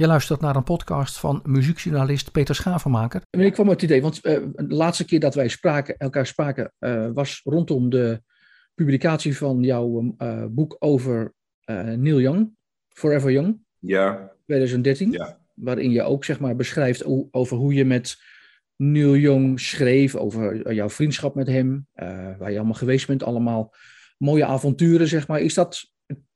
Je luistert naar een podcast van muziekjournalist Peter Schavenmaker. En ik kwam met het idee, want uh, de laatste keer dat wij spraken, elkaar spraken uh, was rondom de publicatie van jouw uh, boek over Neil Young, Forever Young. Ja. 2013. Ja. Waarin je ook zeg maar, beschrijft over hoe je met Neil Young schreef, over jouw vriendschap met hem, waar je allemaal geweest bent, allemaal mooie avonturen, zeg maar. Is dat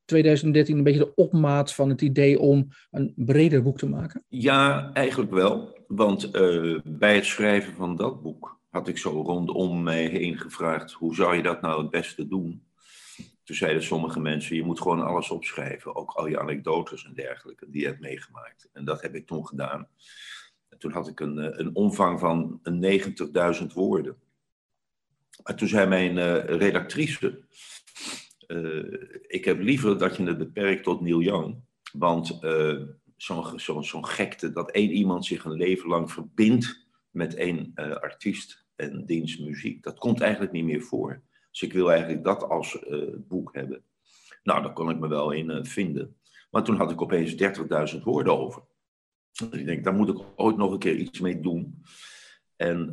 2013 een beetje de opmaat van het idee om een breder boek te maken? Ja, eigenlijk wel. Want uh, bij het schrijven van dat boek had ik zo rondom mij heen gevraagd: hoe zou je dat nou het beste doen? Toen zeiden sommige mensen: je moet gewoon alles opschrijven, ook al je anekdotes en dergelijke die je hebt meegemaakt. En dat heb ik toen gedaan. En toen had ik een, een omvang van 90.000 woorden. Toen zei mijn uh, redactrice ik heb liever dat je het beperkt tot Neil Young. Want uh, zo'n zo, zo gekte dat één iemand zich een leven lang verbindt met één uh, artiest en diens muziek, dat komt eigenlijk niet meer voor. Dus ik wil eigenlijk dat als boek hebben. Nou, daar kon ik me wel in vinden. Maar toen had ik opeens 30.000 woorden over. Dus ik denk, daar moet ik ooit nog een keer iets mee doen. En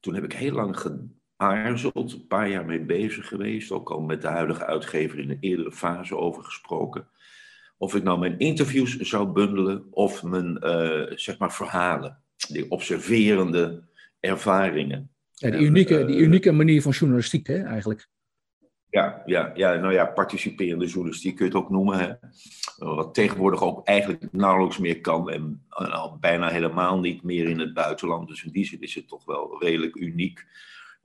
toen heb ik heel lang aarzeld, een paar jaar mee bezig geweest, ook al met de huidige uitgever in een eerdere fase over gesproken. Of ik nou mijn interviews zou bundelen of mijn uh, zeg maar verhalen, die observerende ervaringen. Ja, die, unieke, en, uh, die unieke manier van journalistiek, hè, eigenlijk. Ja, ja, ja, nou ja, participerende journalistiek kun je het ook noemen. Hè. Wat tegenwoordig ook eigenlijk nauwelijks meer kan en al bijna helemaal niet meer in het buitenland. Dus in die zin is het toch wel redelijk uniek.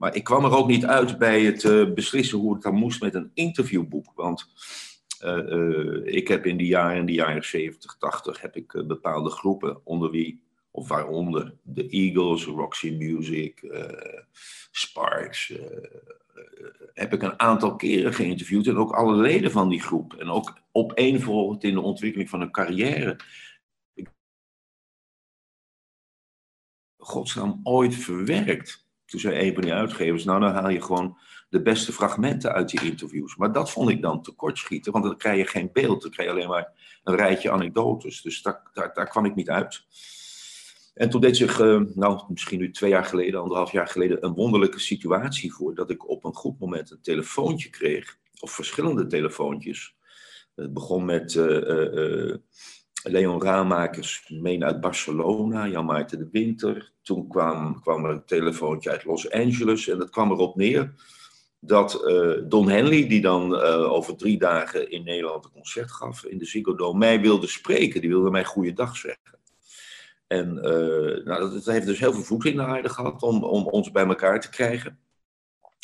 Maar ik kwam er ook niet uit bij het uh, beslissen hoe het dan moest met een interviewboek. Want uh, uh, ik heb in de jaren, in de jaren 70, 80, heb ik bepaalde groepen onder wie, of waaronder de Eagles, Roxy Music, Sparks, heb ik een aantal keren geïnterviewd. En ook alle leden van die groep. En ook opeenvolgend in de ontwikkeling van een carrière. Godsnaam ooit verwerkt. Toen zei een van die uitgevers, nou dan haal je gewoon de beste fragmenten uit die interviews. Maar dat vond ik dan tekortschieten, want dan krijg je geen beeld. Dan krijg je alleen maar een rijtje anekdotes. Dus daar, daar, daar kwam ik niet uit. En toen deed zich, uh, nou misschien nu twee jaar geleden, anderhalf jaar geleden, een wonderlijke situatie voor. Dat ik op een goed moment een telefoontje kreeg, of verschillende telefoontjes. Het begon met... Uh, uh, Leon Raamakers, meen uit Barcelona, Jan Maarten de Winter. Toen kwam, kwam er een telefoontje uit Los Angeles en dat kwam erop neer dat uh, Don Henley, die dan uh, over drie dagen in Nederland een concert gaf in de Ziggo Dome, mij wilde spreken. Die wilde mij goeiedag zeggen. En uh, nou, dat, heeft dus heel veel voet in de aarde gehad om, om ons bij elkaar te krijgen.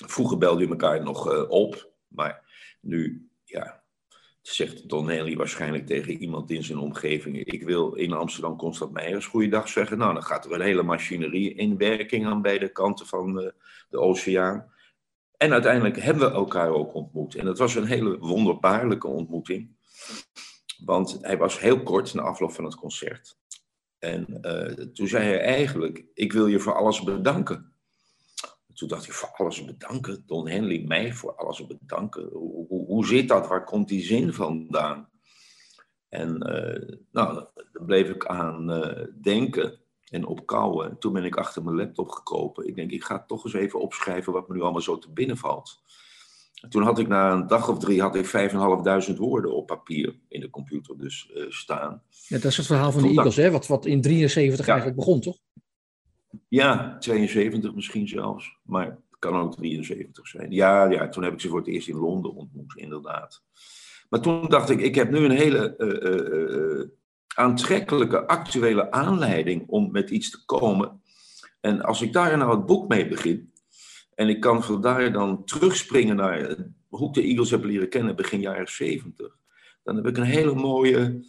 Vroeger belde je elkaar nog op, maar nu, ja, zegt Don waarschijnlijk tegen iemand in zijn omgeving. Ik wil in Amsterdam Constant Meijers goeiedag zeggen. Nou, dan gaat er een hele machinerie in werking aan beide kanten van de, de oceaan. En uiteindelijk hebben we elkaar ook ontmoet. En dat was een hele wonderbaarlijke ontmoeting. Want hij was heel kort na afloop van het concert. En uh, toen zei hij eigenlijk, ik wil je voor alles bedanken. Toen dacht ik, voor alles bedanken? Don Henley, mij voor alles bedanken? Hoe, hoe, hoe zit dat? Waar komt die zin vandaan? En uh, nou, daar bleef ik aan uh, denken en opkouwen. Toen ben ik achter mijn laptop gekropen. Ik denk, ik ga toch eens even opschrijven wat me nu allemaal zo te binnen valt. En toen had ik na een dag of drie had ik 5.500 woorden op papier in de computer dus uh, staan. Ja, dat is het verhaal van de Eagles, hè? Wat, wat in 73 ja. eigenlijk begon, toch? Ja, 72 misschien zelfs. Maar het kan ook 73 zijn. Ja, ja, toen heb ik ze voor het eerst in Londen ontmoet, inderdaad. Maar toen dacht ik, ik heb nu een hele uh, uh, aantrekkelijke, actuele aanleiding om met iets te komen. En als ik daar nou het boek mee begin, en ik kan vandaar dan terugspringen naar hoe ik de Eagles heb leren kennen begin jaren 70, dan heb ik een hele mooie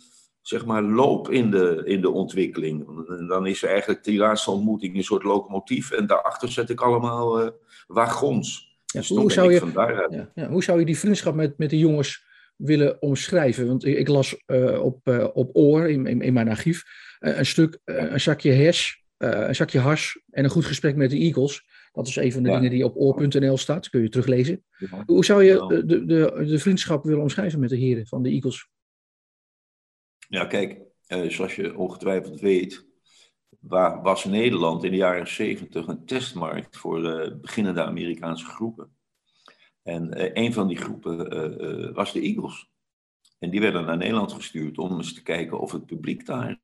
zeg maar, loop in de, in de ontwikkeling. En dan is er eigenlijk die laatste ontmoeting een soort locomotief. En daarachter zet ik allemaal uh, wagons. Ja, dus hoe, zou je, ja, ja, hoe zou je die vriendschap met, met de jongens willen omschrijven? Want ik, ik las uh, op, uh, op oor, in, in, in mijn archief, een stuk, een zakje hash, een zakje hash en een goed gesprek met de Eagles. Dat is een van de dingen die op oor.nl staat. Kun je teruglezen. Hoe zou je de, de, de vriendschap willen omschrijven met de heren van de Eagles? Ja, kijk, zoals je ongetwijfeld weet, waar, was Nederland in de jaren 70 een testmarkt voor beginnende Amerikaanse groepen. En een van die groepen was de Eagles. En die werden naar Nederland gestuurd om eens te kijken of het publiek daar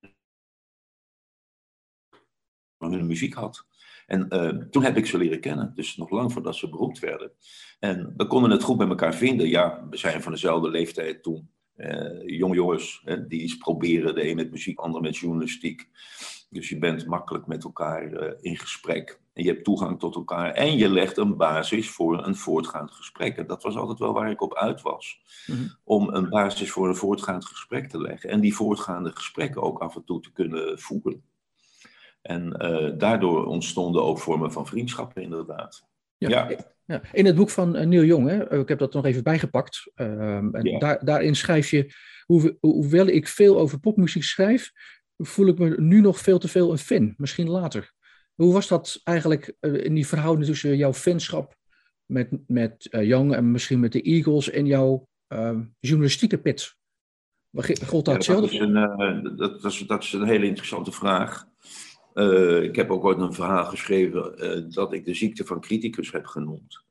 hun muziek had. En toen heb ik ze leren kennen, dus nog lang voordat ze beroemd werden. En we konden het goed met elkaar vinden. Ja, we zijn van dezelfde leeftijd toen. Uh, jonge jongens hè, die iets proberen, de een met muziek, de ander met journalistiek. Dus je bent makkelijk met elkaar uh, in gesprek. En je hebt toegang tot elkaar. En je legt een basis voor een voortgaand gesprek. En dat was altijd wel waar ik op uit was. Mm -hmm. Om een basis voor een voortgaand gesprek te leggen. En die voortgaande gesprekken ook af en toe te kunnen voeren. En uh, daardoor ontstonden ook vormen van vriendschappen, inderdaad. Ja, ja. Ja. In het boek van uh, Neil Jong, hè, ik heb dat nog even bijgepakt. Uh, en ja. daar, daarin schrijf je, hoe, hoewel ik veel over popmuziek schrijf, voel ik me nu nog veel te veel een fan, misschien later. Hoe was dat eigenlijk in die verhouding tussen jouw fanschap met, met Young en misschien met de Eagles en jouw ehm, journalistieke pit? Gold dat ja, dat, is een, dat, dat, is, dat is een hele interessante vraag. Uh, ik heb ook ooit een verhaal geschreven uh, dat ik de ziekte van criticus heb genoemd.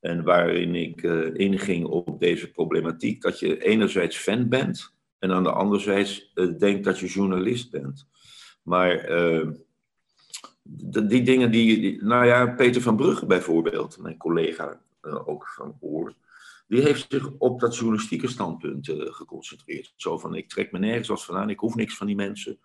En waarin ik uh, inging op deze problematiek dat je enerzijds fan bent en aan de andere zijde denkt dat je journalist bent. Maar die dingen die, die, nou ja, Peter van Brugge bijvoorbeeld, mijn collega ook van Oor, die heeft zich op dat journalistieke standpunt geconcentreerd. Zo van, ik trek me nergens als vandaan, ik hoef niks van die mensen.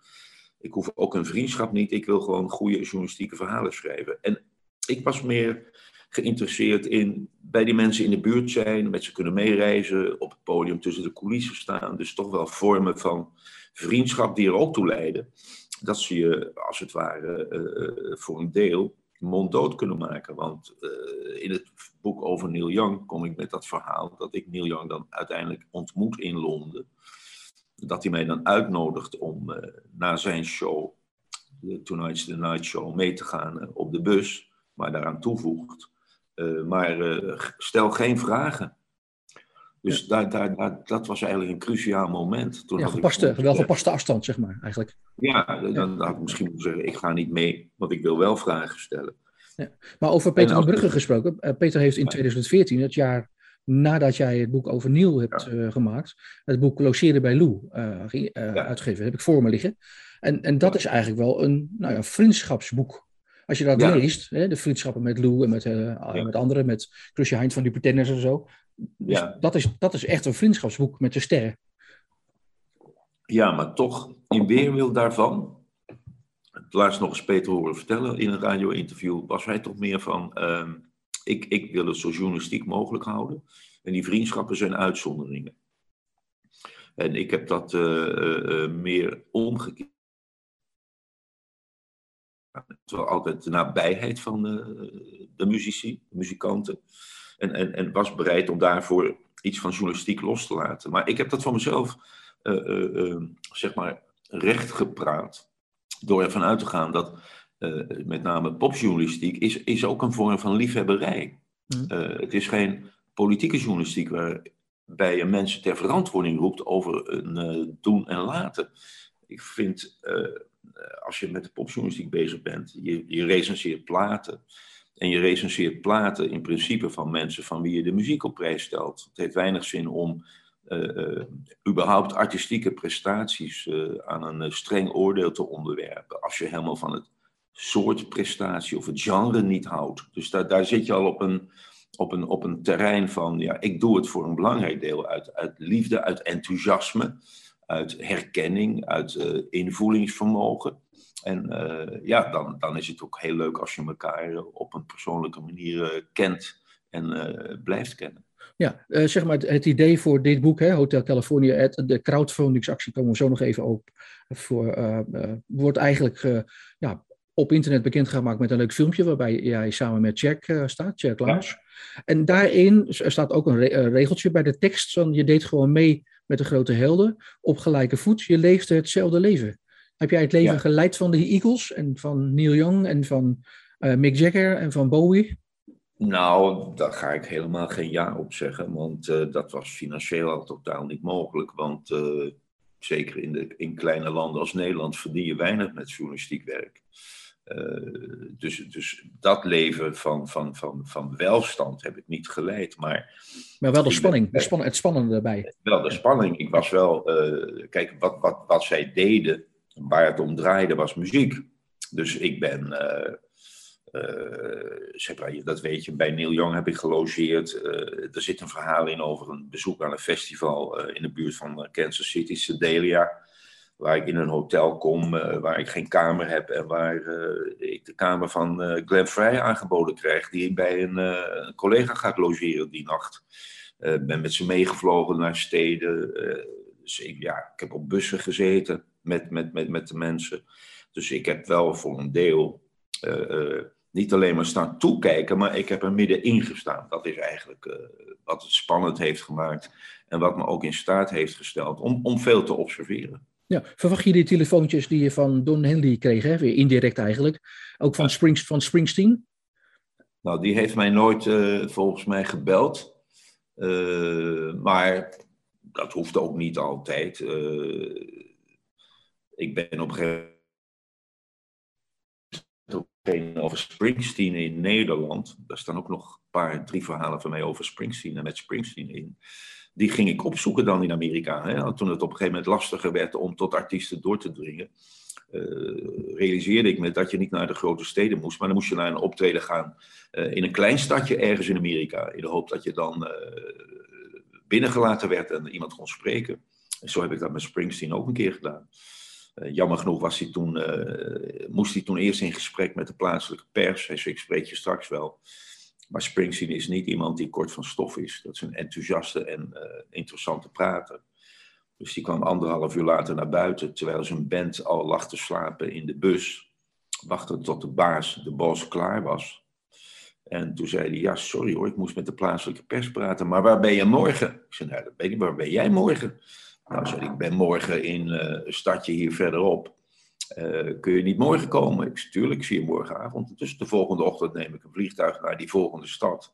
Ik hoef ook een vriendschap niet. Ik wil gewoon goede journalistieke verhalen schrijven. En ik was meer geïnteresseerd in bij die mensen in de buurt zijn, met ze kunnen meereizen, op het podium tussen de coulissen staan. Dus toch wel vormen van vriendschap die er ook toe leiden. Dat ze je, als het ware, uh, voor een deel monddood kunnen maken. Want uh, in het boek over Neil Young kom ik met dat verhaal dat ik Neil Young dan uiteindelijk ontmoet in Londen dat hij mij dan uitnodigt om uh, na zijn show, de Tonight's the Night Show, mee te gaan uh, op de bus, maar daaraan toevoegt. Uh, maar stel geen vragen. Dus ja. daar, daar, daar, dat was eigenlijk een cruciaal moment. Toen ja, gepaste, ik, wel gepaste afstand, zeg maar, eigenlijk. Ja, dan, dan had ik misschien moeten zeggen, ik ga niet mee, want ik wil wel vragen stellen. Ja. Maar over Peter van Brugge gesproken. Peter heeft in 2014, het jaar nadat jij het boek over Neil hebt ja. uh, gemaakt, het boek Logeren bij Lou uh, ja. uitgegeven. heb ik voor me liggen. En, en dat is eigenlijk wel een, nou ja, vriendschapsboek. Als je dat ja. leest, hè, de vriendschappen met Lou en met, met anderen, met Krusje Heind van die Pretenders en zo. Dus dat, is, dat is echt een vriendschapsboek met de sterren. Ja, maar toch, in weerwil daarvan, het laatst nog eens Peter horen vertellen in een radio-interview, was hij toch meer van. Ehm, ik, ik wil het zo journalistiek mogelijk houden. En die vriendschappen zijn uitzonderingen. En ik heb dat uh, uh, meer omgekeerd. Terwijl altijd de nabijheid van de, de muzici, muzikanten. En, en, en was bereid om daarvoor iets van journalistiek los te laten. Maar ik heb dat van mezelf, uh, zeg maar, recht gepraat. Door ervan uit te gaan dat uh, met name popjournalistiek, is, is ook een vorm van liefhebberij. Mm. Uh, het is geen politieke journalistiek waarbij je mensen ter verantwoording roept over een uh, doen en laten. Ik vind, als je met de popjournalistiek bezig bent, je, je recenseert platen. En je recenseert platen in principe van mensen van wie je de muziek op prijs stelt. Het heeft weinig zin om überhaupt artistieke prestaties aan een streng oordeel te onderwerpen. Als je helemaal van het soort prestatie of het genre niet houdt. Dus daar, daar zit je al op een, op, een, op een terrein van, ja, ik doe het voor een belangrijk deel uit, uit liefde, uit enthousiasme, uit herkenning, uit uh, invoelingsvermogen. En uh, ja, dan, dan is het ook heel leuk als je elkaar op een persoonlijke manier uh, kent en blijft kennen. Ja, zeg maar het idee voor dit boek, hè, Hotel California, de crowdfundingsactie, komen we zo nog even op, voor, wordt eigenlijk ja, op internet bekend gemaakt met een leuk filmpje waarbij jij samen met Jack uh, staat, Jack Lars. Ja. En daarin staat ook een re regeltje bij de tekst van je deed gewoon mee met de grote helden op gelijke voet. Je leefde hetzelfde leven. Heb jij het leven ja. geleid van de Eagles en van Neil Young en van uh, Mick Jagger en van Bowie? Nou, daar ga ik helemaal geen ja op zeggen, want dat was financieel al totaal niet mogelijk. Want zeker in, de, in kleine landen als Nederland, verdien je weinig met journalistiek werk. Uh, dus, dus dat leven van, van, van, van welstand heb ik niet geleid. Maar, maar wel de spanning, de span, het spannende erbij. Wel de spanning. Ik was wel, uh, kijk, wat, wat, wat zij deden, waar het om draaide, was muziek. Dus ik ben, uh, zeg maar, dat weet je, bij Neil Young heb ik gelogeerd. er zit een verhaal in over een bezoek aan een festival in de buurt van Kansas City, Sedalia waar ik in een hotel kom, uh, waar ik geen kamer heb en waar uh, ik de kamer van uh, Glenn Frey aangeboden krijg, die bij een, collega gaat logeren die nacht. Ben met ze meegevlogen naar steden. dus ik, ja, ik heb op bussen gezeten met, met, met, met de mensen. Dus ik heb wel voor een deel niet alleen maar staan toekijken, maar ik heb er middenin gestaan. Dat is eigenlijk wat het spannend heeft gemaakt en wat me ook in staat heeft gesteld om, om veel te observeren. Ja, verwacht je die telefoontjes die je van Don Henley kreeg, hè? weer indirect eigenlijk, ook van, Springs, van Springsteen? Nou, die heeft mij nooit uh, volgens mij gebeld. Uh, maar dat hoeft ook niet altijd. Uh, ik ben op een gegeven moment over Springsteen in Nederland. Daar staan ook nog een paar, drie verhalen van mij over Springsteen en met Springsteen in die ging ik opzoeken dan in Amerika. Hè? Toen het op een gegeven moment lastiger werd om tot artiesten door te dringen, uh, realiseerde ik me dat je niet naar de grote steden moest, maar dan moest je naar een optreden gaan uh, in een klein stadje ergens in Amerika, in de hoop dat je dan uh, binnengelaten werd en iemand kon spreken. En zo heb ik dat met Springsteen ook een keer gedaan. jammer genoeg was hij toen, moest hij toen eerst in gesprek met de plaatselijke pers. Hij zei, ik spreek je straks wel. Maar Springsteen is niet iemand die kort van stof is. Dat is een enthousiaste en uh, interessante prater. Dus die kwam anderhalf uur later naar buiten, terwijl zijn band al lag te slapen in de bus. Wachtte tot de baas, de bos, klaar was. En toen zei hij, ja, sorry hoor, ik moest met de plaatselijke pers praten, maar waar ben je morgen? Ik zei, nou, dat weet ik, waar ben jij morgen? Nou, zei ik ben morgen in uh, een stadje hier verderop. Uh, kun je niet morgen komen? Ik tuurlijk, ik zie je morgenavond. Dus de volgende ochtend neem ik een vliegtuig naar die volgende stad.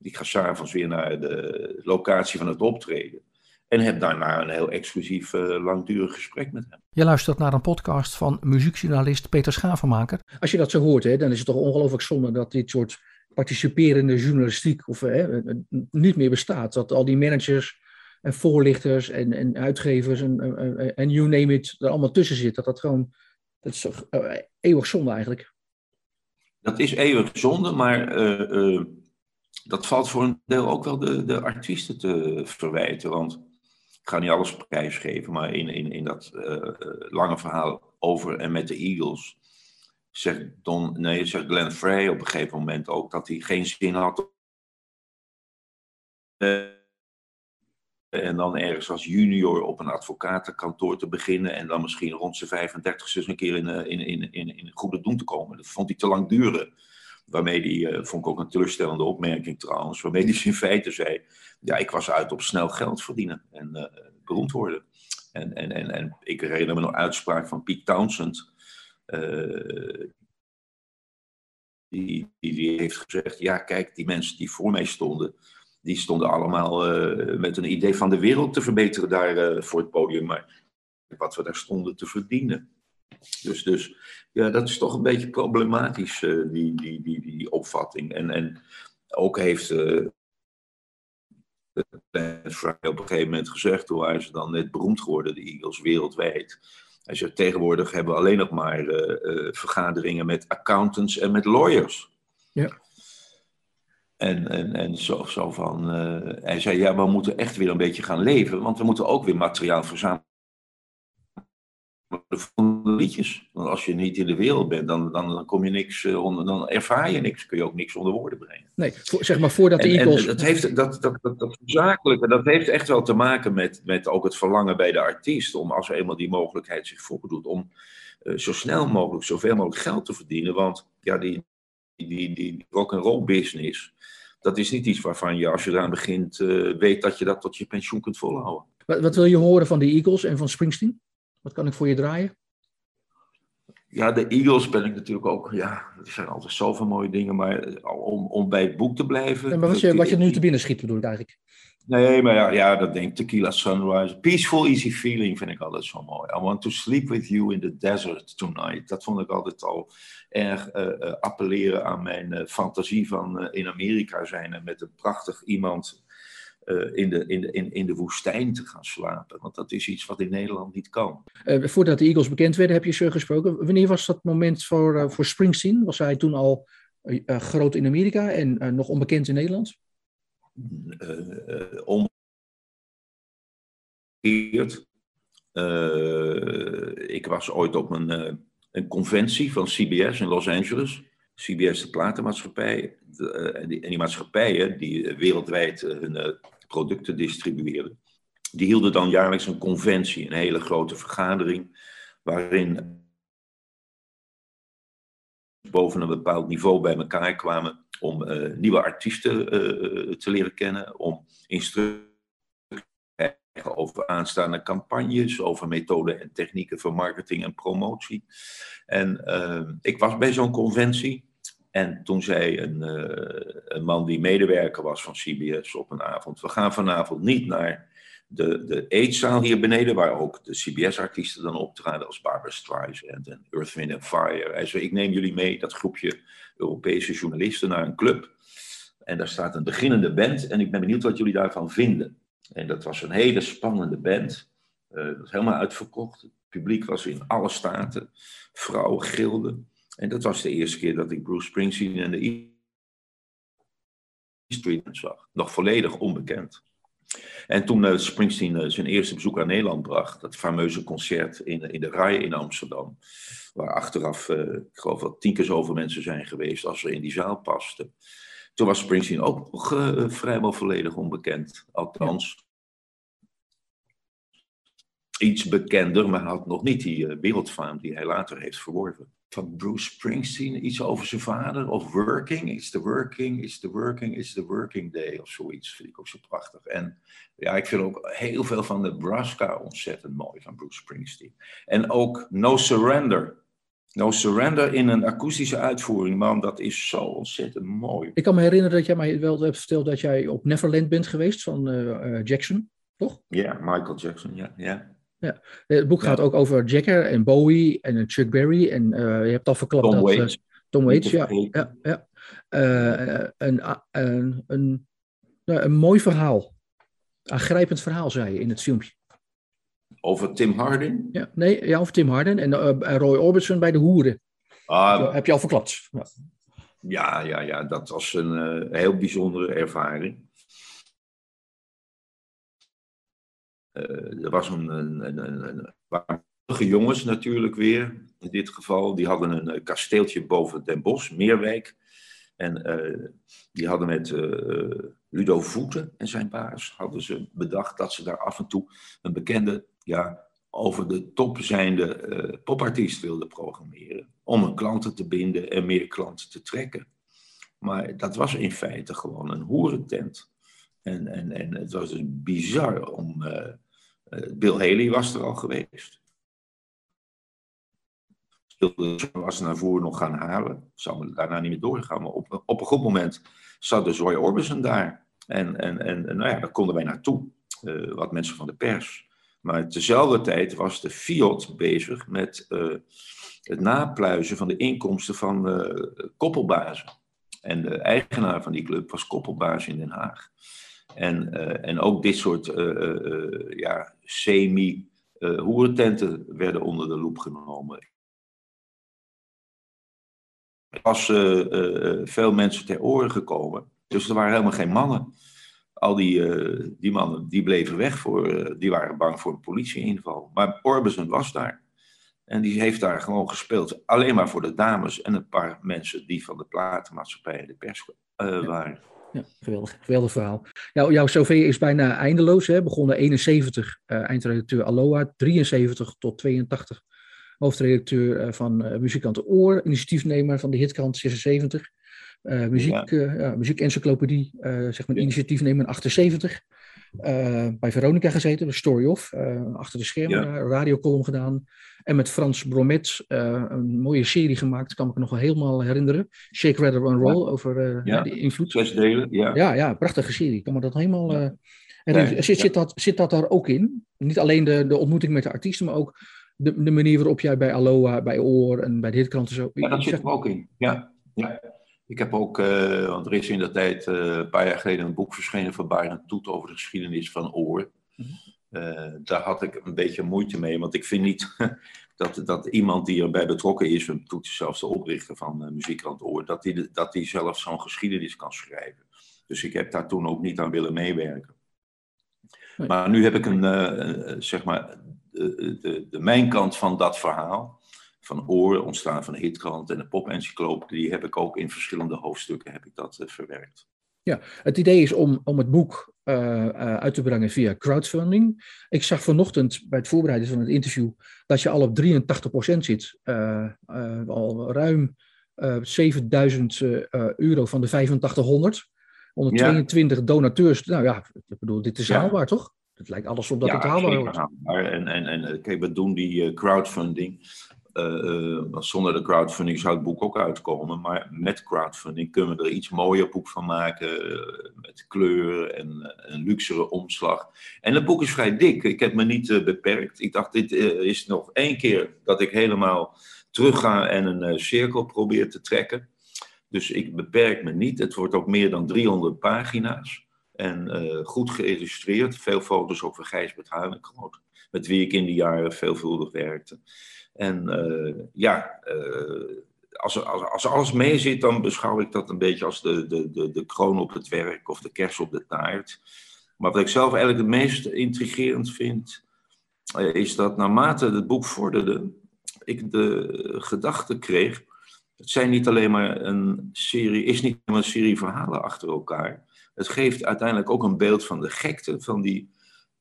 Ik ga s'avonds weer naar de locatie van het optreden. En heb daarna een heel exclusief, uh, langdurig gesprek met hem. Je luistert naar een podcast van muziekjournalist Peter Schavenmaker. Als je dat zo hoort, hè, dan is het toch ongelooflijk zonde dat dit soort participerende journalistiek of, hè, niet meer bestaat. Dat al die managers en voorlichters en, en uitgevers en, en, you name it er allemaal tussen zit. Dat dat gewoon dat is uh, eeuwig zonde eigenlijk. Dat is eeuwig zonde, maar uh, uh, dat valt voor een deel ook wel de, de artiesten te verwijten. Want ik ga niet alles prijsgeven, maar in, in, in dat lange verhaal over en met de Eagles zegt, Don, nee, zegt Glenn Frey op een gegeven moment ook dat hij geen zin had en dan ergens als junior op een advocatenkantoor te beginnen. En dan misschien rond zijn 35 eens een keer in, in, in, in, in goede doen te komen. Dat vond hij te lang duren. Waarmee hij, uh, vond ik ook een teleurstellende opmerking trouwens. Waarmee hij in feite zei: Ja, ik was uit op snel geld verdienen en uh, beroemd worden. En, en, en, en ik herinner me nog uitspraak van Pete Townsend. Die, die, die heeft gezegd: Ja, kijk, die mensen die voor mij stonden die stonden allemaal uh, met een idee van de wereld te verbeteren daar uh, voor het podium. Maar wat we daar stonden te verdienen. Dus, dus ja, dat is toch een beetje problematisch, uh, die, die, die, die opvatting. En, en ook heeft uh, op een gegeven moment gezegd, toen waren ze dan net beroemd geworden, de Eagles, wereldwijd. Hij zegt, tegenwoordig hebben we alleen nog maar vergaderingen met accountants en met lawyers. Ja. En, en, en zo, zo van, uh, hij zei, ja, we moeten echt weer een beetje gaan leven, want we moeten ook weer materiaal verzamelen voor de liedjes. Want als je niet in de wereld bent, dan, dan, dan kom je niks uh, onder, dan ervaar je niks, kun je ook niks onder woorden brengen. Nee, voor, zeg maar voordat de Eagles... En, dat, heeft, dat, dat, dat, dat zakelijke, dat heeft echt wel te maken met, met ook het verlangen bij de artiest, om als er eenmaal die mogelijkheid zich voordoet, om uh, zo snel mogelijk, zoveel mogelijk geld te verdienen, want ja, die, die, die, rock'n'roll business, dat is niet iets waarvan je als je eraan begint uh, weet dat je dat tot je pensioen kunt volhouden. Wat, wat, wil je horen van de Eagles en van Springsteen? Wat kan ik voor je draaien? Ja, de Eagles ben ik natuurlijk ook. Ja, er zijn altijd zoveel mooie dingen. Maar om, om bij het boek te blijven. Ja, maar wat je, wat je nu te binnen schiet, bedoel ik eigenlijk. Nee, maar ja, ja dat denk ik. Tequila Sunrise. Peaceful, easy feeling vind ik altijd zo mooi. I want to sleep with you in the desert tonight. Dat vond ik altijd al erg uh, appelleren aan mijn uh, fantasie van in Amerika zijn. En met een prachtig iemand in, de, in, de, in, in de woestijn te gaan slapen. Want dat is iets wat in Nederland niet kan. voordat de Eagles bekend werden, heb je ze gesproken. Wanneer was dat moment voor, voor Springsteen? Was hij toen al groot in Amerika en nog onbekend in Nederland? om. ik was ooit op een, een conventie van CBS in Los Angeles. CBS, de platenmaatschappij. De, en, die, en die maatschappijen die wereldwijd hun producten distribueerden. Die hielden dan jaarlijks een conventie, een hele grote vergadering, waarin boven een bepaald niveau bij elkaar kwamen om nieuwe artiesten te leren kennen, om instructies over aanstaande campagnes, over methoden en technieken voor marketing en promotie. En uh, ik was bij zo'n conventie en toen zei een, een man die medewerker was van CBS op een avond, we gaan vanavond niet naar de, de eetzaal hier beneden, waar ook de CBS-artiesten dan optraden als Barbara Streisand en Earth, Wind Fire. Hij zei, ik neem jullie mee, dat groepje Europese journalisten, naar een club. En daar staat een beginnende band en ik ben benieuwd wat jullie daarvan vinden. En dat was een hele spannende band. Dat was helemaal uitverkocht. Het publiek was in alle staten. Vrouwen gilden. En dat was de eerste keer dat ik Bruce Springsteen en de E Street zag. Nog volledig onbekend. En toen uh, Springsteen uh, zijn eerste bezoek aan Nederland bracht, dat fameuze concert in, in de Rai in Amsterdam, waar achteraf, uh, ik geloof dat tien keer zoveel mensen zijn geweest als er in die zaal pasten. Toen was Springsteen ook nog vrijwel volledig onbekend. Althans, iets bekender, maar had nog niet die wereldfaam die hij later heeft verworven van Bruce Springsteen, iets over zijn vader, of Working, it's the working, it's the working, it's the working day, of zoiets, vind ik ook zo prachtig. En ja, ik vind ook heel veel van Nebraska ontzettend mooi van Bruce Springsteen. En ook No Surrender. No Surrender in een akoestische uitvoering, man, dat is zo ontzettend mooi. Ik kan me herinneren dat jij mij wel hebt verteld dat jij op Neverland bent geweest van uh, Jackson, toch? Ja, Michael Jackson, ja. ja. Ja. Het boek gaat ook over Jagger en Bowie en Chuck Berry. En uh, je hebt al verklapt Tom dat... Waits. Tom Waits, ja. ja, ja. Uh, een, een, een, nou, een mooi verhaal. Aangrijpend verhaal, zei je in het filmpje. Over Tim Harden? Ja, nee, ja over Tim Harden en Roy Orbison bij de hoeren. Ah, heb je al verklapt. Ja, ja, ja, ja dat was een heel bijzondere ervaring. Uh, er was een, een, een, een jongens natuurlijk weer, in dit geval. Die hadden een kasteeltje boven Den Bosch, Meerwijk. En uh, die hadden met uh, Ludo Voeten en zijn baas, hadden ze bedacht dat ze daar af en toe een bekende, ja, over de top zijnde popartiest wilden programmeren. Om hun klanten te binden en meer klanten te trekken. Maar dat was in feite gewoon een hoerentent. En, en, en het was dus bizar om. Uh, Bill Haley was er al geweest. was naar voren nog gaan halen. Zou daarna niet meer doorgaan. Maar op, op een goed moment zat de Zoe Orbison daar. En, en, en nou ja, daar konden wij naartoe. Wat mensen van de pers. Maar tezelfde tijd was de Fiat bezig met uh, het napluizen van de inkomsten van uh, koppelbazen. En de eigenaar van die club was koppelbaas in Den Haag. En, uh, en ook dit soort ja, semi-hoerententen werden onder de loep genomen. Er was veel mensen ter oren gekomen. Dus er waren helemaal geen mannen. Al die, die mannen die bleven weg, voor, die waren bang voor een politieinval. Maar Orbison was daar. En die heeft daar gewoon gespeeld. Alleen maar voor de dames en een paar mensen die van de platenmaatschappij en de pers waren. Ja, geweldig, geweldig verhaal. Jouw, jouw cv is bijna eindeloos. Hè? Begonnen 71, uh, eindredacteur Aloha, 73 tot 82, hoofdredacteur van uh, Muzikant Oor, initiatiefnemer van de hitkrant 76. Uh, muziek, ja. ja muziekencyclopedie, zeg maar, initiatief nemen in 78. bij Veronica gezeten, de Story of, achter de schermen, ja. radiocolumn gedaan. En met Frans Bromet een mooie serie gemaakt, kan ik me nog wel helemaal herinneren. Shake, Rattle and Roll, over die invloed. Zes delen, ja. Ja, ja, prachtige serie. Ik kan me dat helemaal... En zit, zit, dat, zit dat daar ook in? Niet alleen de, de ontmoeting met de artiesten, maar ook de, de manier waarop jij bij Aloha, bij Oor en bij de hitkranten zo... Ja, dat zit er ook in. Ja, ja. Ik heb ook, uh, want er is in de tijd uh, een paar jaar geleden een boek verschenen van Barend Toet over de geschiedenis van Oor. Mm daar had ik een beetje moeite mee, want ik vind niet dat, dat iemand die erbij betrokken is, Toet is zelfs de oprichter van Muziekkrant Oor, dat die, dat die zelf zo'n geschiedenis kan schrijven. Dus ik heb daar toen ook niet aan willen meewerken. Maar nu heb ik een, zeg maar, de, de, de, mijn kant van dat verhaal, van oren, ontstaan van de hitkrant en de pop-encyclopedie, die heb ik ook in verschillende hoofdstukken heb ik dat uh, verwerkt. Ja, het idee is om, om het boek uh, uit te brengen via crowdfunding. Ik zag vanochtend bij het voorbereiden van het interview dat je al op 83% zit. al ruim 7000 euro van de 8500. 122 donateurs. Nou ja, ik bedoel, dit is haalbaar, toch? Het lijkt alles op dat het haalbaar wordt. En, en, en kijk, we doen die crowdfunding. Uh, zonder de crowdfunding zou het boek ook uitkomen. Maar met crowdfunding kunnen we er iets mooier boek van maken. met kleur en een luxere omslag. En het boek is vrij dik. Ik heb me niet beperkt. Ik dacht, dit is nog één keer dat ik helemaal terug ga en een cirkel probeer te trekken. Dus ik beperk me niet. Het wordt ook meer dan 300 pagina's. En goed geïllustreerd. Veel foto's ook van Gijsbert Huilengroot. Met wie ik in die jaren veelvuldig werkte. En uh, ja, uh, als, als, als alles mee zit, dan beschouw ik dat een beetje als de, de, de, de kroon op het werk of de kers op de taart. Maar wat ik zelf eigenlijk het meest intrigerend vind, is dat naarmate het boek vorderde, ik de gedachte kreeg het zijn niet alleen maar een serie, is niet maar een serie verhalen achter elkaar. Het geeft uiteindelijk ook een beeld van de gekte van die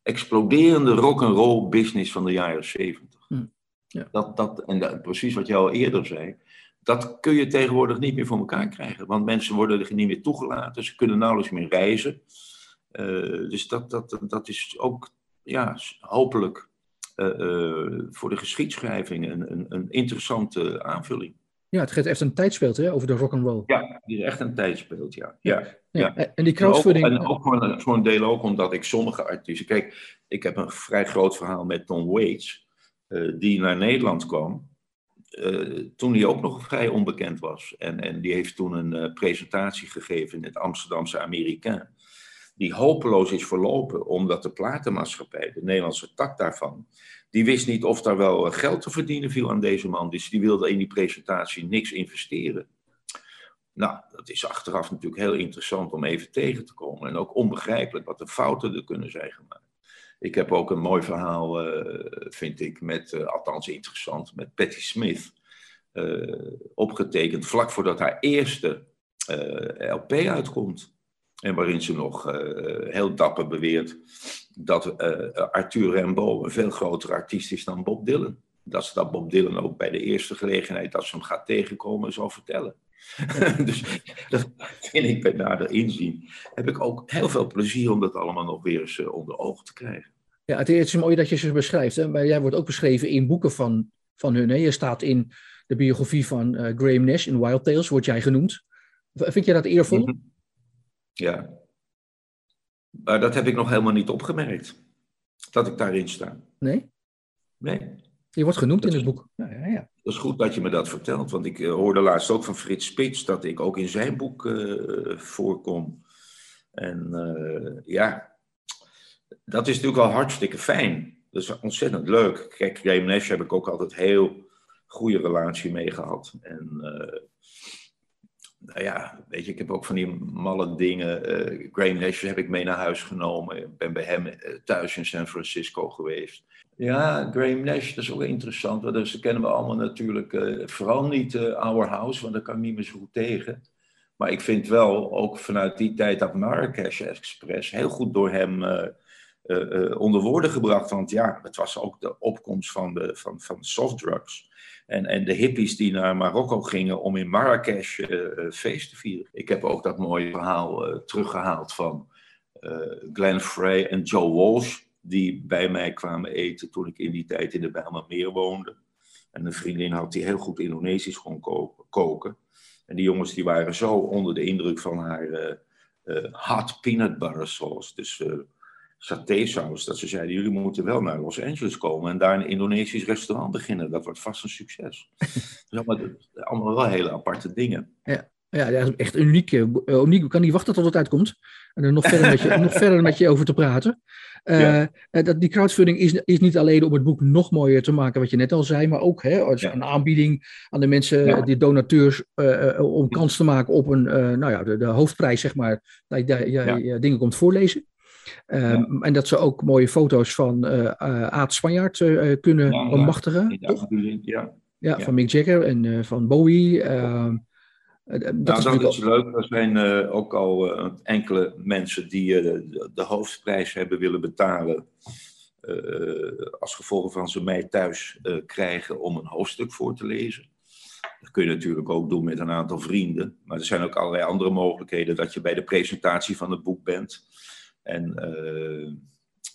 exploderende rock'n'roll business van de jaren zeventig. Hm. Ja. Dat, dat, en dat, precies wat jij al eerder zei, dat kun je tegenwoordig niet meer voor elkaar krijgen. Want mensen worden er niet meer toegelaten, ze kunnen nauwelijks meer reizen. Uh, dus dat, dat, dat is ook ja, hopelijk uh, uh, voor de geschiedschrijving een, een, een interessante aanvulling. Ja, het geeft echt een tijdspeelt hè, over de rock and roll. Ja, die is echt een tijdspeelt, ja. ja. ja. En die crowdfunding. En ook voor een, voor een deel ook omdat ik sommige artiesten. Kijk, ik heb een vrij groot verhaal met Tom Waits, die naar Nederland kwam. Uh, toen hij ook nog vrij onbekend was. En, en die heeft toen een uh, presentatie gegeven in het Amsterdamse Amerikaan. Die hopeloos is verlopen, omdat de platenmaatschappij, de Nederlandse tak daarvan, die wist niet of daar wel eh, geld te verdienen viel aan deze man. Dus die wilde in die presentatie niks investeren. Nou, dat is achteraf natuurlijk heel interessant om even tegen te komen. En ook onbegrijpelijk wat de fouten er kunnen zijn gemaakt. Ik heb ook een mooi verhaal, uh, vind ik, met, uh, althans interessant, met Patti Smith. Uh, opgetekend vlak voordat haar eerste LP uitkomt. En waarin ze nog heel dapper beweert dat Arthur Rimbaud een veel grotere artiest is dan Bob Dylan. Dat ze dat Bob Dylan ook bij de eerste gelegenheid dat ze hem gaat tegenkomen zal vertellen. dus dat vind ik bij nader inzien. Heb ik ook heel veel plezier om dat allemaal nog weer eens onder ogen te krijgen. Ja, het is mooi dat je ze beschrijft. Hè? Maar jij wordt ook beschreven in boeken van, van hun. Hè? Je staat in de biografie van uh, Graham Nash in Wild Tales, word jij genoemd. Vind je dat eervol? Mm -hmm. Ja, maar dat heb ik nog helemaal niet opgemerkt. Dat ik daarin sta. Nee? Nee. Je wordt genoemd in het boek. Ja, ja, ja. Dat is goed dat je me dat vertelt. Want ik uh, hoorde laatst ook van Frits Spits dat ik ook in zijn boek uh, voorkom. En ja, dat is natuurlijk wel hartstikke fijn. Dat is ontzettend leuk. Kijk, Graham Nash heb ik ook altijd heel goede relatie mee gehad. En nou ja, weet je, ik heb ook van die malle dingen. Uh, Graham Nash heb ik mee naar huis genomen. Ik ben bij hem uh, thuis in San Francisco geweest. Ja, Graham Nash, dat is ook interessant. Want ze kennen we allemaal natuurlijk. Vooral niet Our House, want daar kan ik niet meer zo goed tegen. Maar ik vind wel, ook vanuit die tijd, dat Marrakesh Express heel goed door hem onder woorden gebracht. Want ja, het was ook de opkomst van de, van, van softdrugs. En, en de hippies die naar Marokko gingen om in Marrakesh feest te vieren. Ik heb ook dat mooie verhaal teruggehaald van Glenn Frey en Joe Walsh die bij mij kwamen eten toen ik in die tijd in de Bijlmermeer woonde. En een vriendin had die heel goed Indonesisch kon koken. En die jongens die waren zo onder de indruk van haar hot peanut butter sauce. Dus satésaus. Dat ze zeiden, jullie moeten wel naar Los Angeles komen en daar een Indonesisch restaurant beginnen. Dat wordt vast een succes. dus allemaal, allemaal wel hele aparte dingen. Ja. Ja, dat is echt uniek. uniek. Ik kan niet wachten tot het uitkomt. En er nog verder met je, nog verder met je over te praten. Uh, dat, die crowdfunding is, is niet alleen om het boek nog mooier te maken, wat je net al zei, maar ook hè, als een aanbieding aan de mensen, die donateurs, uh, om kans te maken op een, nou ja, de, de, hoofdprijs, zeg maar, dat je, je dingen komt voorlezen. Um, en dat ze ook mooie foto's van Aad Spanjaard kunnen bemachtigen. toch? Ja. Ja, van Mick Jagger en van Bowie. Ehm, dat nou, is dat is leuk. Er zijn uh, ook al uh, enkele mensen die de, de, hoofdprijs hebben willen betalen. als gevolg van ze mij thuis krijgen om een hoofdstuk voor te lezen. Dat kun je natuurlijk ook doen met een aantal vrienden. Maar er zijn ook allerlei andere mogelijkheden dat je bij de presentatie van het boek bent. En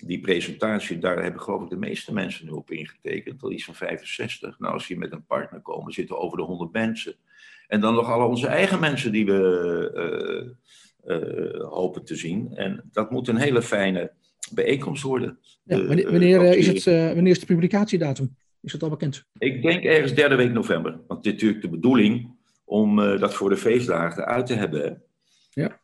die presentatie, daar hebben geloof ik de meeste mensen nu op ingetekend. Al iets van 65. Nou, als je met een partner komen, zitten over de 100 mensen. En dan nog alle onze eigen mensen die we uh, uh, hopen te zien. En dat moet een hele fijne bijeenkomst worden. Ja, wanneer, wanneer is het, wanneer is de publicatiedatum? Is dat al bekend? Ik denk ergens derde week november. Want dit is natuurlijk de bedoeling om dat voor de feestdagen uit te hebben. Ja.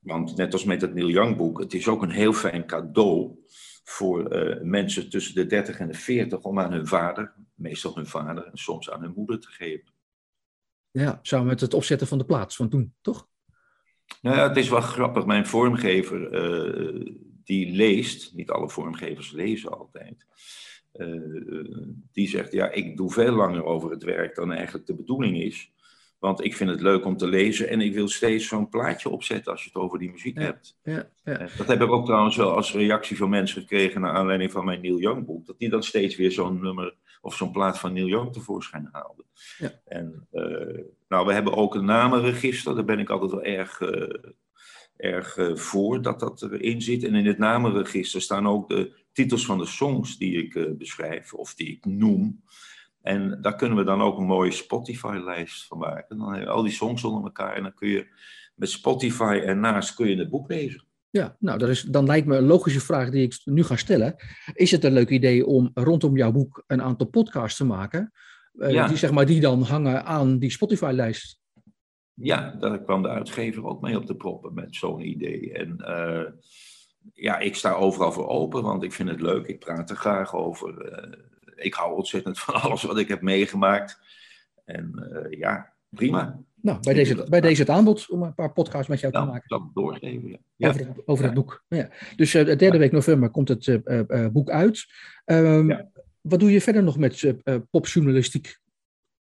Want net als met het Neil Young boek, het is ook een heel fijn cadeau voor uh, mensen tussen de 30 en de 40 om aan hun vader, meestal hun vader en soms aan hun moeder te geven. Ja, samen met het opzetten van de plaats van toen, toch? Nou ja, het is wel grappig. Mijn vormgever, uh, die leest, niet alle vormgevers lezen altijd. Uh, die zegt, ja, ik doe veel langer over het werk dan eigenlijk de bedoeling is. Want ik vind het leuk om te lezen en ik wil steeds zo'n plaatje opzetten als je het over die muziek hebt. Ja, ja. Dat heb ik ook trouwens wel als reactie van mensen gekregen naar aanleiding van mijn Neil Young boek. Dat die dan steeds weer zo'n nummer of zo'n plaat van Neil Young tevoorschijn haalden. Ja. En uh, nou, we hebben ook een namenregister, daar ben ik altijd wel erg, uh, erg uh, voor dat dat erin zit. En in het namenregister staan ook de titels van de songs die ik beschrijf of die ik noem. En daar kunnen we dan ook een mooie Spotify-lijst van maken. Dan hebben we al die songs onder elkaar en dan kun je met Spotify ernaast kun je het boek lezen. Ja, nou, dat is, dan lijkt me een logische vraag die ik nu ga stellen. Is het een leuk idee om rondom jouw boek een aantal podcasts te maken? Uh, die, zeg maar, die dan hangen aan die Spotify-lijst? Ja, daar kwam de uitgever ook mee op de proppen met zo'n idee. En uh, ja, ik sta overal voor open, want ik vind het leuk. Ik praat er graag over. Uh, ik hou ontzettend van alles wat ik heb meegemaakt. En ja, prima. Nou, bij deze, bij deze het aanbod om een paar podcasts met jou te maken. Dat doorgeven, ja. Over, het, over het boek. Ja. Dus uh, de derde week november komt het uh, boek uit. Um, wat doe je verder nog met popjournalistiek?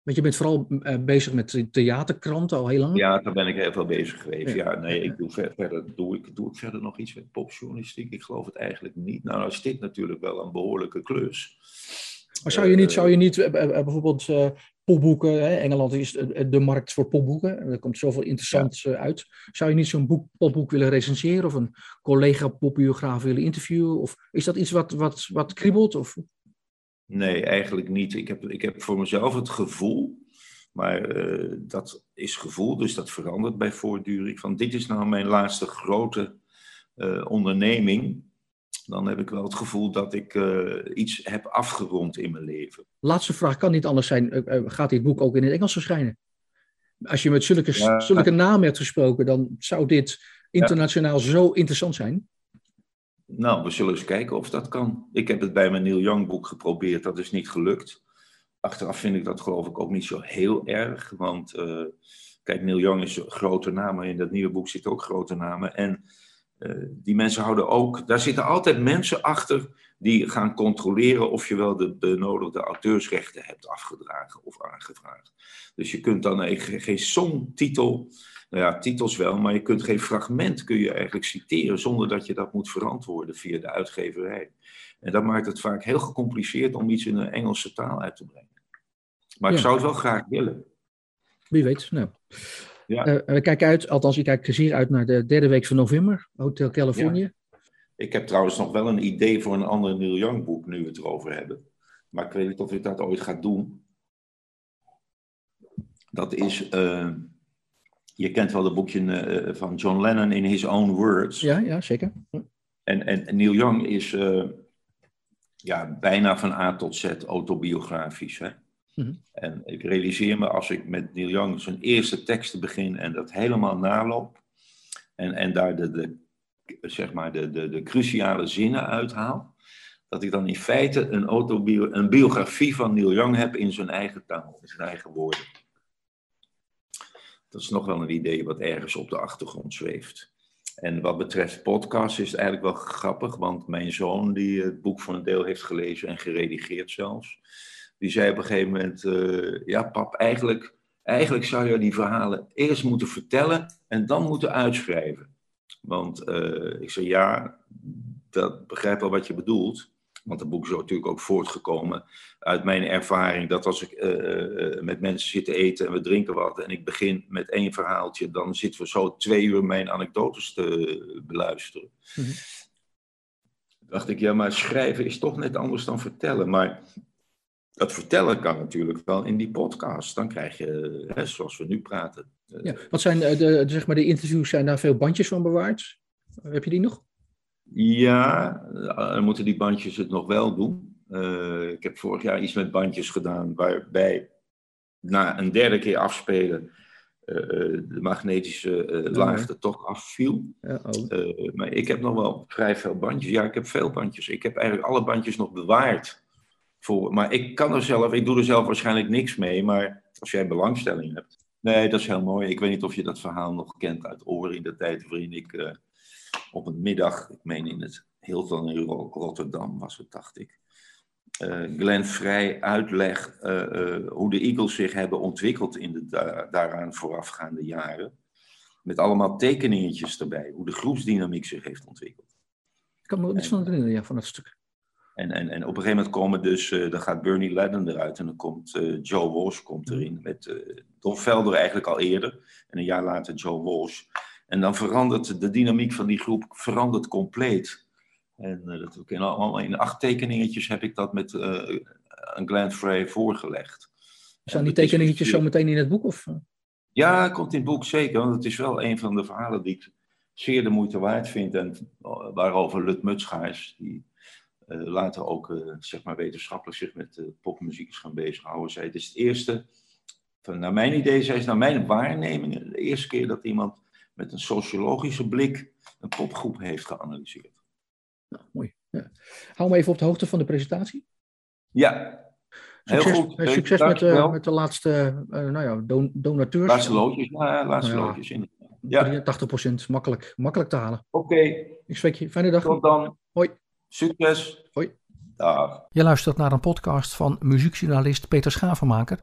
Want je bent vooral bezig met theaterkranten al heel lang. Ja, daar ben ik heel veel bezig geweest. Ja, nee, ik doe verder, doe, ik, doe ik verder nog iets met popjournalistiek? Ik geloof het eigenlijk niet. Nou, nou is dit natuurlijk wel een behoorlijke klus. Maar zou je niet, zou je niet bijvoorbeeld popboeken. Hè? Engeland is de markt voor popboeken. Er komt zoveel interessants ja. uit. Zou je niet zo'n boek, popboek willen recenseren of een collega popbiograaf willen interviewen? Of is dat iets wat, wat, wat kriebelt? Of? Nee, eigenlijk niet. Ik heb, ik heb voor mezelf het gevoel, maar uh, dat is gevoel, dus dat verandert bij voortduring. Van dit is nou mijn laatste grote uh, onderneming dan heb ik wel het gevoel dat ik uh, iets heb afgerond in mijn leven. Laatste vraag kan niet anders zijn. Uh, gaat dit boek ook in het Engels verschijnen? Als je met zulke, ja. zulke namen hebt gesproken, dan zou dit internationaal ja. zo interessant zijn. Nou, we zullen eens kijken of dat kan. Ik heb het bij mijn Neil Young boek geprobeerd, dat is niet gelukt. Achteraf vind ik dat geloof ik ook niet zo heel erg, want uh, kijk, Neil Young is een grote naam, maar in dat nieuwe boek zitten ook grote namen. En die mensen houden ook, daar zitten altijd mensen achter die gaan controleren of je wel de benodigde auteursrechten hebt afgedragen of aangevraagd. Dus je kunt dan geen songtitel nou ja, titels wel, maar je kunt geen fragment kun je eigenlijk citeren zonder dat je dat moet verantwoorden via de uitgeverij. En dat maakt het vaak heel gecompliceerd om iets in een Engelse taal uit te brengen. Maar ik zou het wel graag willen. Wie weet. Nou. Ja. Uh, we kijken uit, althans ik kijk zeer uit naar de derde week van november, Hotel Californië. Ik heb trouwens nog wel een idee voor een ander Neil Young boek, nu we het erover hebben. Maar ik weet niet of ik dat ooit ga doen. Dat is, uh, je kent wel het boekje uh, van John Lennon in His Own Words. Ja, ja zeker. En, en Neil Young is ja, bijna van A tot Z autobiografisch. Hè? Mhm. En ik realiseer me als ik met Neil Young zijn eerste teksten begin en dat helemaal naloop. En, en daar de, de, zeg maar de, de, de cruciale zinnen uithaal. Dat ik dan in feite een, autobio een biografie van Neil Young heb in zijn eigen taal, in zijn eigen woorden. Dat is nog wel een idee wat ergens op de achtergrond zweeft. En wat betreft podcast is het eigenlijk wel grappig, want mijn zoon, die het boek voor een deel heeft gelezen en geredigeerd zelfs, die zei op een gegeven moment: uh, Ja, pap, eigenlijk, eigenlijk zou je die verhalen eerst moeten vertellen en dan moeten uitschrijven. Want uh, ik zei: Ja, dat begrijp wel wat je bedoelt. Want het boek is natuurlijk ook voortgekomen uit mijn ervaring dat als ik uh, met mensen zit te eten en we drinken wat en ik begin met één verhaaltje, dan zitten we zo twee uur mijn anekdotes te beluisteren. Mm Dacht ik, ja, maar schrijven is toch net anders dan vertellen. Maar dat vertellen kan natuurlijk wel in die podcast. Dan krijg je, hè, zoals we nu praten. Ja, wat zijn de, zeg maar, de interviews, zijn daar veel bandjes van bewaard? Heb je die nog? Ja, dan moeten die bandjes het nog wel doen. Uh, ik heb vorig jaar iets met bandjes gedaan, waarbij na een derde keer afspelen uh, de magnetische uh, laag er toch afviel. Ja, oh. maar ik heb nog wel vrij veel bandjes. Ja, ik heb veel bandjes. Ik heb eigenlijk alle bandjes nog bewaard. Voor, maar ik kan er zelf, ik doe er zelf waarschijnlijk niks mee, maar als jij belangstelling hebt. Nee, dat is heel mooi. Ik weet niet of je dat verhaal nog kent uit oren in de tijd waarin ik op een middag, ik meen in het Hilton in Rotterdam was het, dacht ik. Uh, Glenn Vrij uitlegt uh, uh, hoe de Eagles zich hebben ontwikkeld in de da daaraan voorafgaande jaren. Met allemaal tekeningetjes erbij, hoe de groepsdynamiek zich heeft ontwikkeld. Ik kan me iets van herinneren, ja, van dat stuk. En, en, en op een gegeven moment komen dus, dan gaat Bernie Ledden eruit en dan komt Joe Walsh komt erin. Met Don Felder eigenlijk al eerder. En een jaar later Joe Walsh. En dan verandert de dynamiek van die groep verandert compleet. En dat ook in, in acht tekeningetjes heb ik dat met een Glenn Frey voorgelegd. Zijn die tekeningetjes zo meteen in het boek? Of? Ja, komt in het boek zeker. Want het is wel een van de verhalen die ik zeer de moeite waard vind. En waarover Lut Mutschaars, die later ook zeg maar wetenschappelijk zich met popmuziek is gaan bezighouden, zei: Het is het eerste, van, naar mijn idee, zei ze, naar mijn waarneming, de eerste keer dat iemand met een sociologische blik een popgroep heeft geanalyseerd. Nou, mooi. Ja. Hou me even op de hoogte van de presentatie. Ja, Succes, heel goed. Eh, succes met, uh, met, de laatste uh, nou ja, don donateurs. Laatste loodjes, ja, laatste nou loodjes. In. Ja. 80% makkelijk, makkelijk te halen. Oké. Okay. Ik spreek je. Fijne dag. Tot dan. Hoi. Succes. Hoi. Dag. Je luistert naar een podcast van muziekjournalist Peter Schavenmaker.